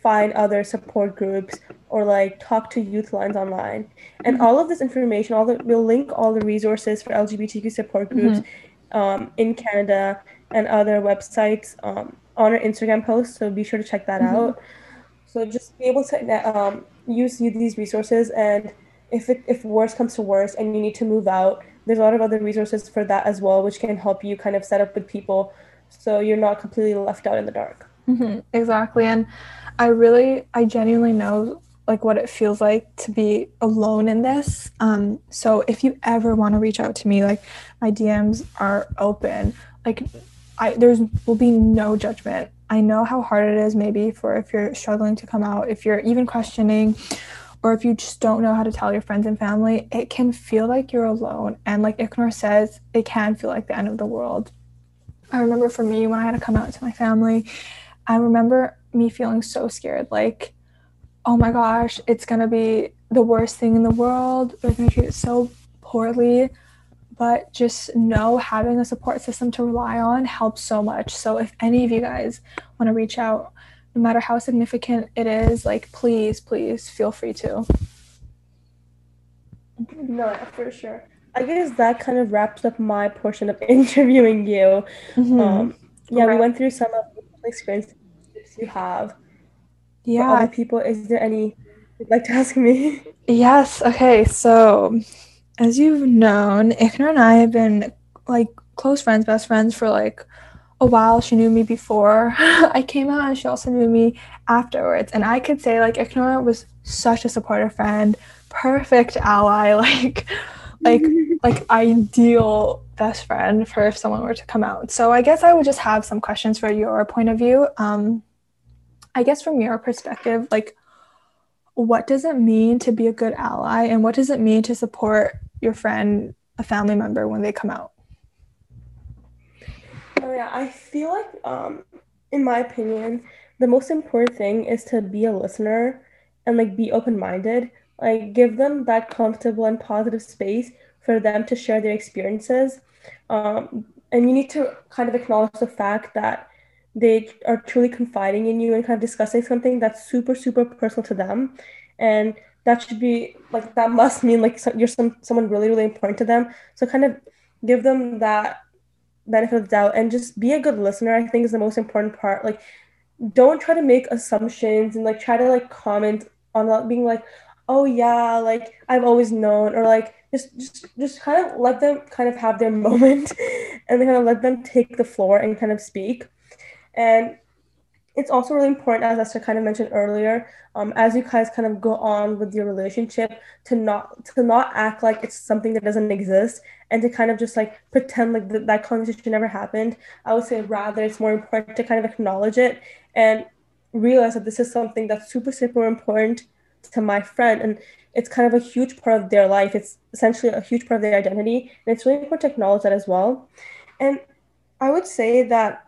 find other support groups or like talk to youth lines online. And mm-hmm. all of this information, all the we'll link all the resources for LGBTQ support groups mm-hmm. um, in Canada and other websites um, on our Instagram post. So be sure to check that mm-hmm. out. So just be able to um, use these resources and if it if worse comes to worse and you need to move out, there's a lot of other resources for that as well, which can help you kind of set up with people so you're not completely left out in the dark. Mm-hmm, exactly, and I really, I genuinely know like what it feels like to be alone in this. Um, so if you ever want to reach out to me, like my DMs are open. Like I there's will be no judgment. I know how hard it is maybe for if you're struggling to come out, if you're even questioning or if you just don't know how to tell your friends and family, it can feel like you're alone. And like Iknur says, it can feel like the end of the world. I remember for me, when I had to come out to my family, I remember me feeling so scared like, oh my gosh, it's gonna be the worst thing in the world. They're gonna treat it so poorly. But just know having a support system to rely on helps so much. So if any of you guys want to reach out no matter how significant it is, like please, please feel free to. No, for sure. I guess that kind of wraps up my portion of interviewing you. Mm-hmm. Um, yeah, right. we went through some of the experiences you have. Yeah. Other people, is there any you'd like to ask me? Yes. Okay. So, as you've known, Iknur and I have been like close friends, best friends for like a while. She knew me before I came out, and she also knew me afterwards. And I could say like Iknur was such a supportive friend, perfect ally, like like like ideal best friend for if someone were to come out. So I guess I would just have some questions for your point of view. Um, I guess from your perspective, like what does it mean to be a good ally, and what does it mean to support your friend, a family member when they come out? Oh yeah, I feel like um in my opinion, the most important thing is to be a listener and like be open-minded. Like give them that comfortable and positive space for them to share their experiences. Um and you need to kind of acknowledge the fact that they are truly confiding in you and kind of discussing something that's super super personal to them. And that should be like that must mean like you're some someone really really important to them. So kind of give them that benefit of the doubt and just be a good listener i think is the most important part. Like don't try to make assumptions and like try to like comment on that being like oh yeah like i've always known or like just just just kind of let them kind of have their moment and kind of let them take the floor and kind of speak and it's also really important, as Esther kind of mentioned earlier, um, as you guys kind of go on with your relationship, to not to not act like it's something that doesn't exist, and to kind of just like pretend like th- that conversation never happened. I would say rather it's more important to kind of acknowledge it and realize that this is something that's super super important to my friend, and it's kind of a huge part of their life. It's essentially a huge part of their identity, and it's really important to acknowledge that as well. And I would say that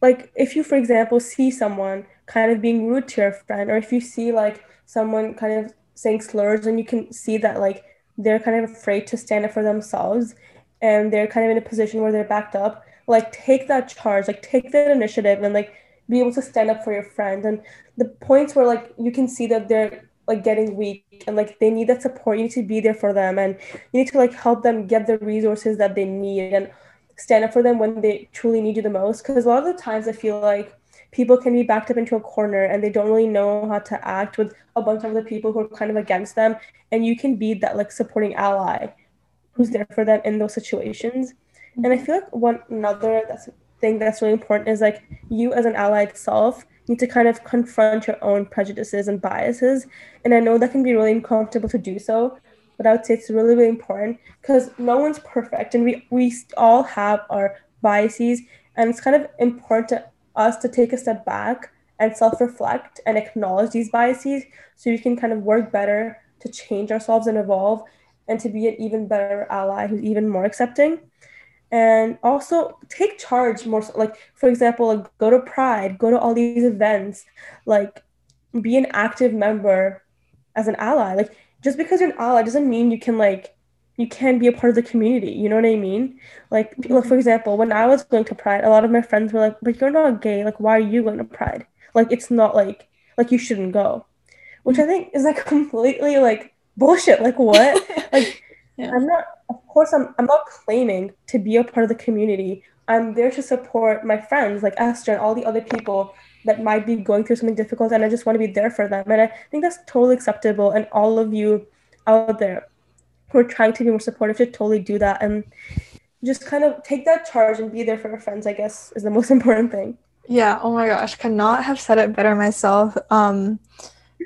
like if you for example see someone kind of being rude to your friend or if you see like someone kind of saying slurs and you can see that like they're kind of afraid to stand up for themselves and they're kind of in a position where they're backed up like take that charge like take that initiative and like be able to stand up for your friend. And the points where like you can see that they're like getting weak and like they need that support you need to be there for them and you need to like help them get the resources that they need and stand up for them when they truly need you the most. Because a lot of the times I feel like people can be backed up into a corner and they don't really know how to act with a bunch of other people who are kind of against them. And you can be that like supporting ally who's there for them in those situations. Mm-hmm. And I feel like one another that's thing that's really important is like you as an ally itself need to kind of confront your own prejudices and biases. And I know that can be really uncomfortable to do so, but I would say it's really, really important because no one's perfect and we, we all have our biases. And it's kind of important to us to take a step back and self reflect and acknowledge these biases so we can kind of work better to change ourselves and evolve and to be an even better ally who's even more accepting. And also take charge more, so, like, for example, like go to Pride, go to all these events, like be an active member as an ally. Like, just because you're an ally doesn't mean you can like you can be a part of the community. You know what I mean? Like, mm-hmm. for example, when I was going to Pride, a lot of my friends were like, "But you're not gay. Like, why are you going to Pride? Like, it's not like like you shouldn't go," which I think is like completely like bullshit. Like, what? like, yeah. I'm not. Of course, I'm. I'm not claiming to be a part of the community. I'm there to support my friends, like Esther and all the other people that might be going through something difficult and I just want to be there for them. And I think that's totally acceptable. And all of you out there who are trying to be more supportive should totally do that and just kind of take that charge and be there for your friends, I guess, is the most important thing. Yeah, oh my gosh, could not have said it better myself. Um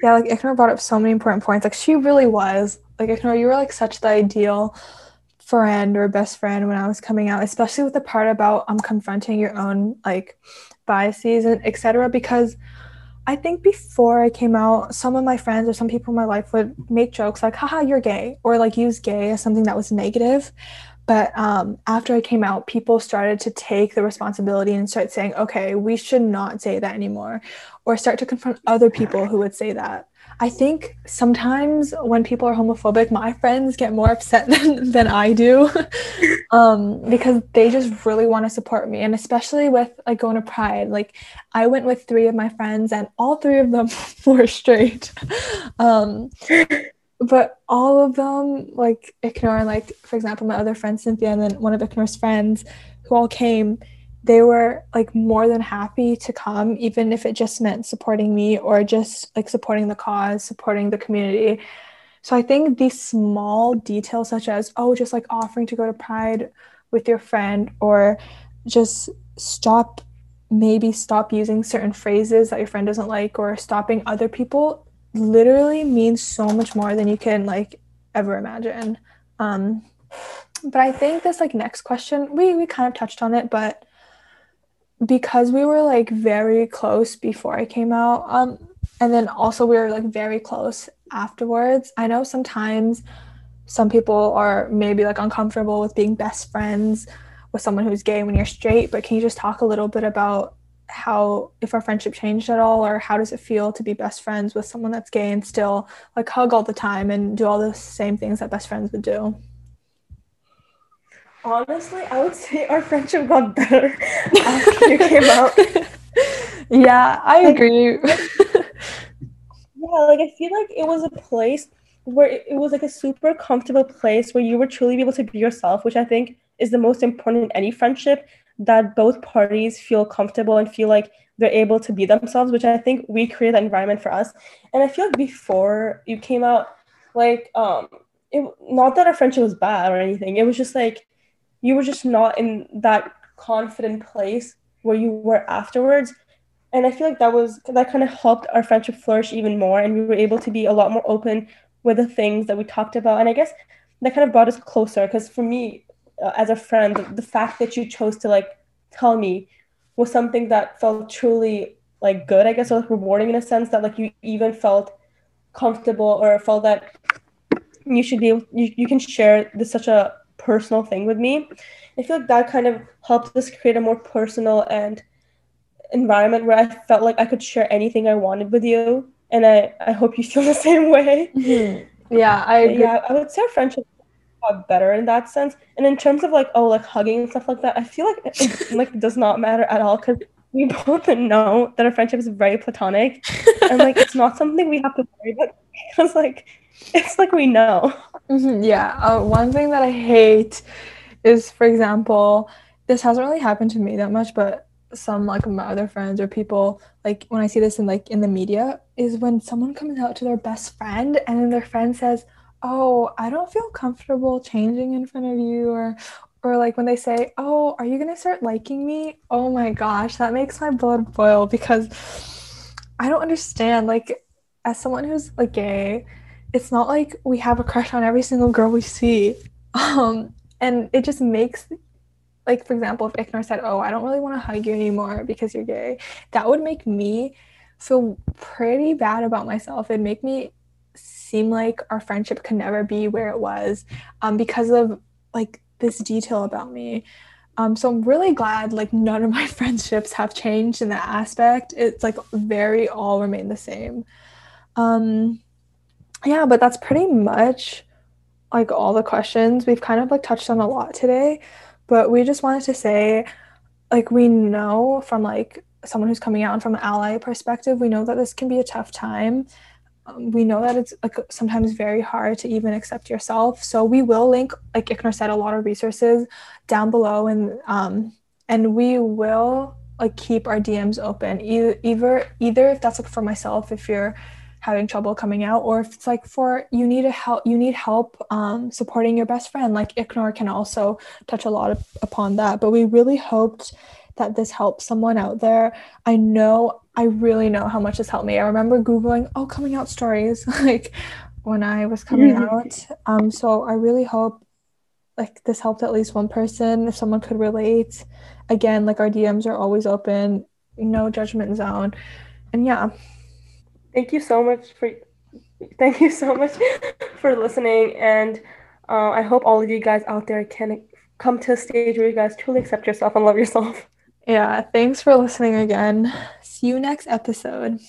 yeah, like Iknur brought up so many important points. Like she really was. Like Iknur, you were like such the ideal friend or best friend when I was coming out, especially with the part about um confronting your own like biases and etc. Because I think before I came out, some of my friends or some people in my life would make jokes like, haha, you're gay, or like use gay as something that was negative. But um, after I came out, people started to take the responsibility and start saying, okay, we should not say that anymore, or start to confront other people who would say that. I think sometimes when people are homophobic, my friends get more upset than, than I do um, because they just really want to support me. And especially with like going to Pride, like I went with three of my friends and all three of them were straight. um, but all of them, like Iknur, like for example, my other friend Cynthia, and then one of Iknur's friends who all came, they were like more than happy to come even if it just meant supporting me or just like supporting the cause supporting the community. So i think these small details such as oh just like offering to go to pride with your friend or just stop maybe stop using certain phrases that your friend doesn't like or stopping other people literally means so much more than you can like ever imagine. Um but i think this like next question we we kind of touched on it but because we were like very close before I came out, um, and then also we were like very close afterwards. I know sometimes some people are maybe like uncomfortable with being best friends with someone who's gay when you're straight, but can you just talk a little bit about how if our friendship changed at all or how does it feel to be best friends with someone that's gay and still like hug all the time and do all the same things that best friends would do? Honestly, I would say our friendship got better after you came out. yeah, I like, agree. yeah, like I feel like it was a place where it, it was like a super comfortable place where you were truly able to be yourself, which I think is the most important in any friendship that both parties feel comfortable and feel like they're able to be themselves, which I think we create that environment for us. And I feel like before you came out, like um it not that our friendship was bad or anything. It was just like you were just not in that confident place where you were afterwards. And I feel like that was that kind of helped our friendship flourish even more and we were able to be a lot more open with the things that we talked about. And I guess that kind of brought us closer because for me, uh, as a friend, the fact that you chose to like tell me was something that felt truly like good, I guess, or like rewarding in a sense that like you even felt comfortable or felt that you should be able, you, you can share this such a personal thing with me. I feel like that kind of helped us create a more personal and environment where I felt like I could share anything I wanted with you. And I, I hope you feel the same way. Mm-hmm. Yeah, I agree. yeah, I would say our friendship got better in that sense. And in terms of like oh like hugging and stuff like that, I feel like it, like does not matter at all because we both know that our friendship is very platonic, and like it's not something we have to worry about because like it's like we know. Mm-hmm, yeah. Uh, one thing that I hate is, for example, this hasn't really happened to me that much, but some like my other friends or people like when I see this in like in the media is when someone comes out to their best friend and then their friend says, "Oh, I don't feel comfortable changing in front of you," or or like when they say, "Oh, are you gonna start liking me?" Oh my gosh, that makes my blood boil because I don't understand. Like, as someone who's like gay, it's not like we have a crush on every single girl we see. Um, and it just makes like for example, if Iknur said, "Oh, I don't really want to hug you anymore because you're gay," that would make me feel pretty bad about myself. It'd make me seem like our friendship could never be where it was um, because of like this detail about me. Um, so I'm really glad like none of my friendships have changed in that aspect. It's like very all remain the same. Um, yeah, but that's pretty much like all the questions. We've kind of like touched on a lot today, but we just wanted to say like we know from like someone who's coming out and from an ally perspective, we know that this can be a tough time. Um, we know that it's like sometimes very hard to even accept yourself. So we will link, like Iknur said, a lot of resources down below, and um, and we will like keep our DMs open. Either either either if that's like for myself, if you're having trouble coming out or if it's like for you need a help you need help um, supporting your best friend like Iknur can also touch a lot of, upon that. But we really hoped that this helps someone out there. I know i really know how much this helped me. I remember googling oh coming out stories like when i was coming mm-hmm. out. Um so i really hope like this helped at least one person. If someone could relate again like our dms are always open no judgment zone. And yeah thank you so much for thank you so much for listening and uh, i hope all of you guys out there can come to a stage where you guys truly accept yourself and love yourself. Yeah thanks for listening again. See you next episode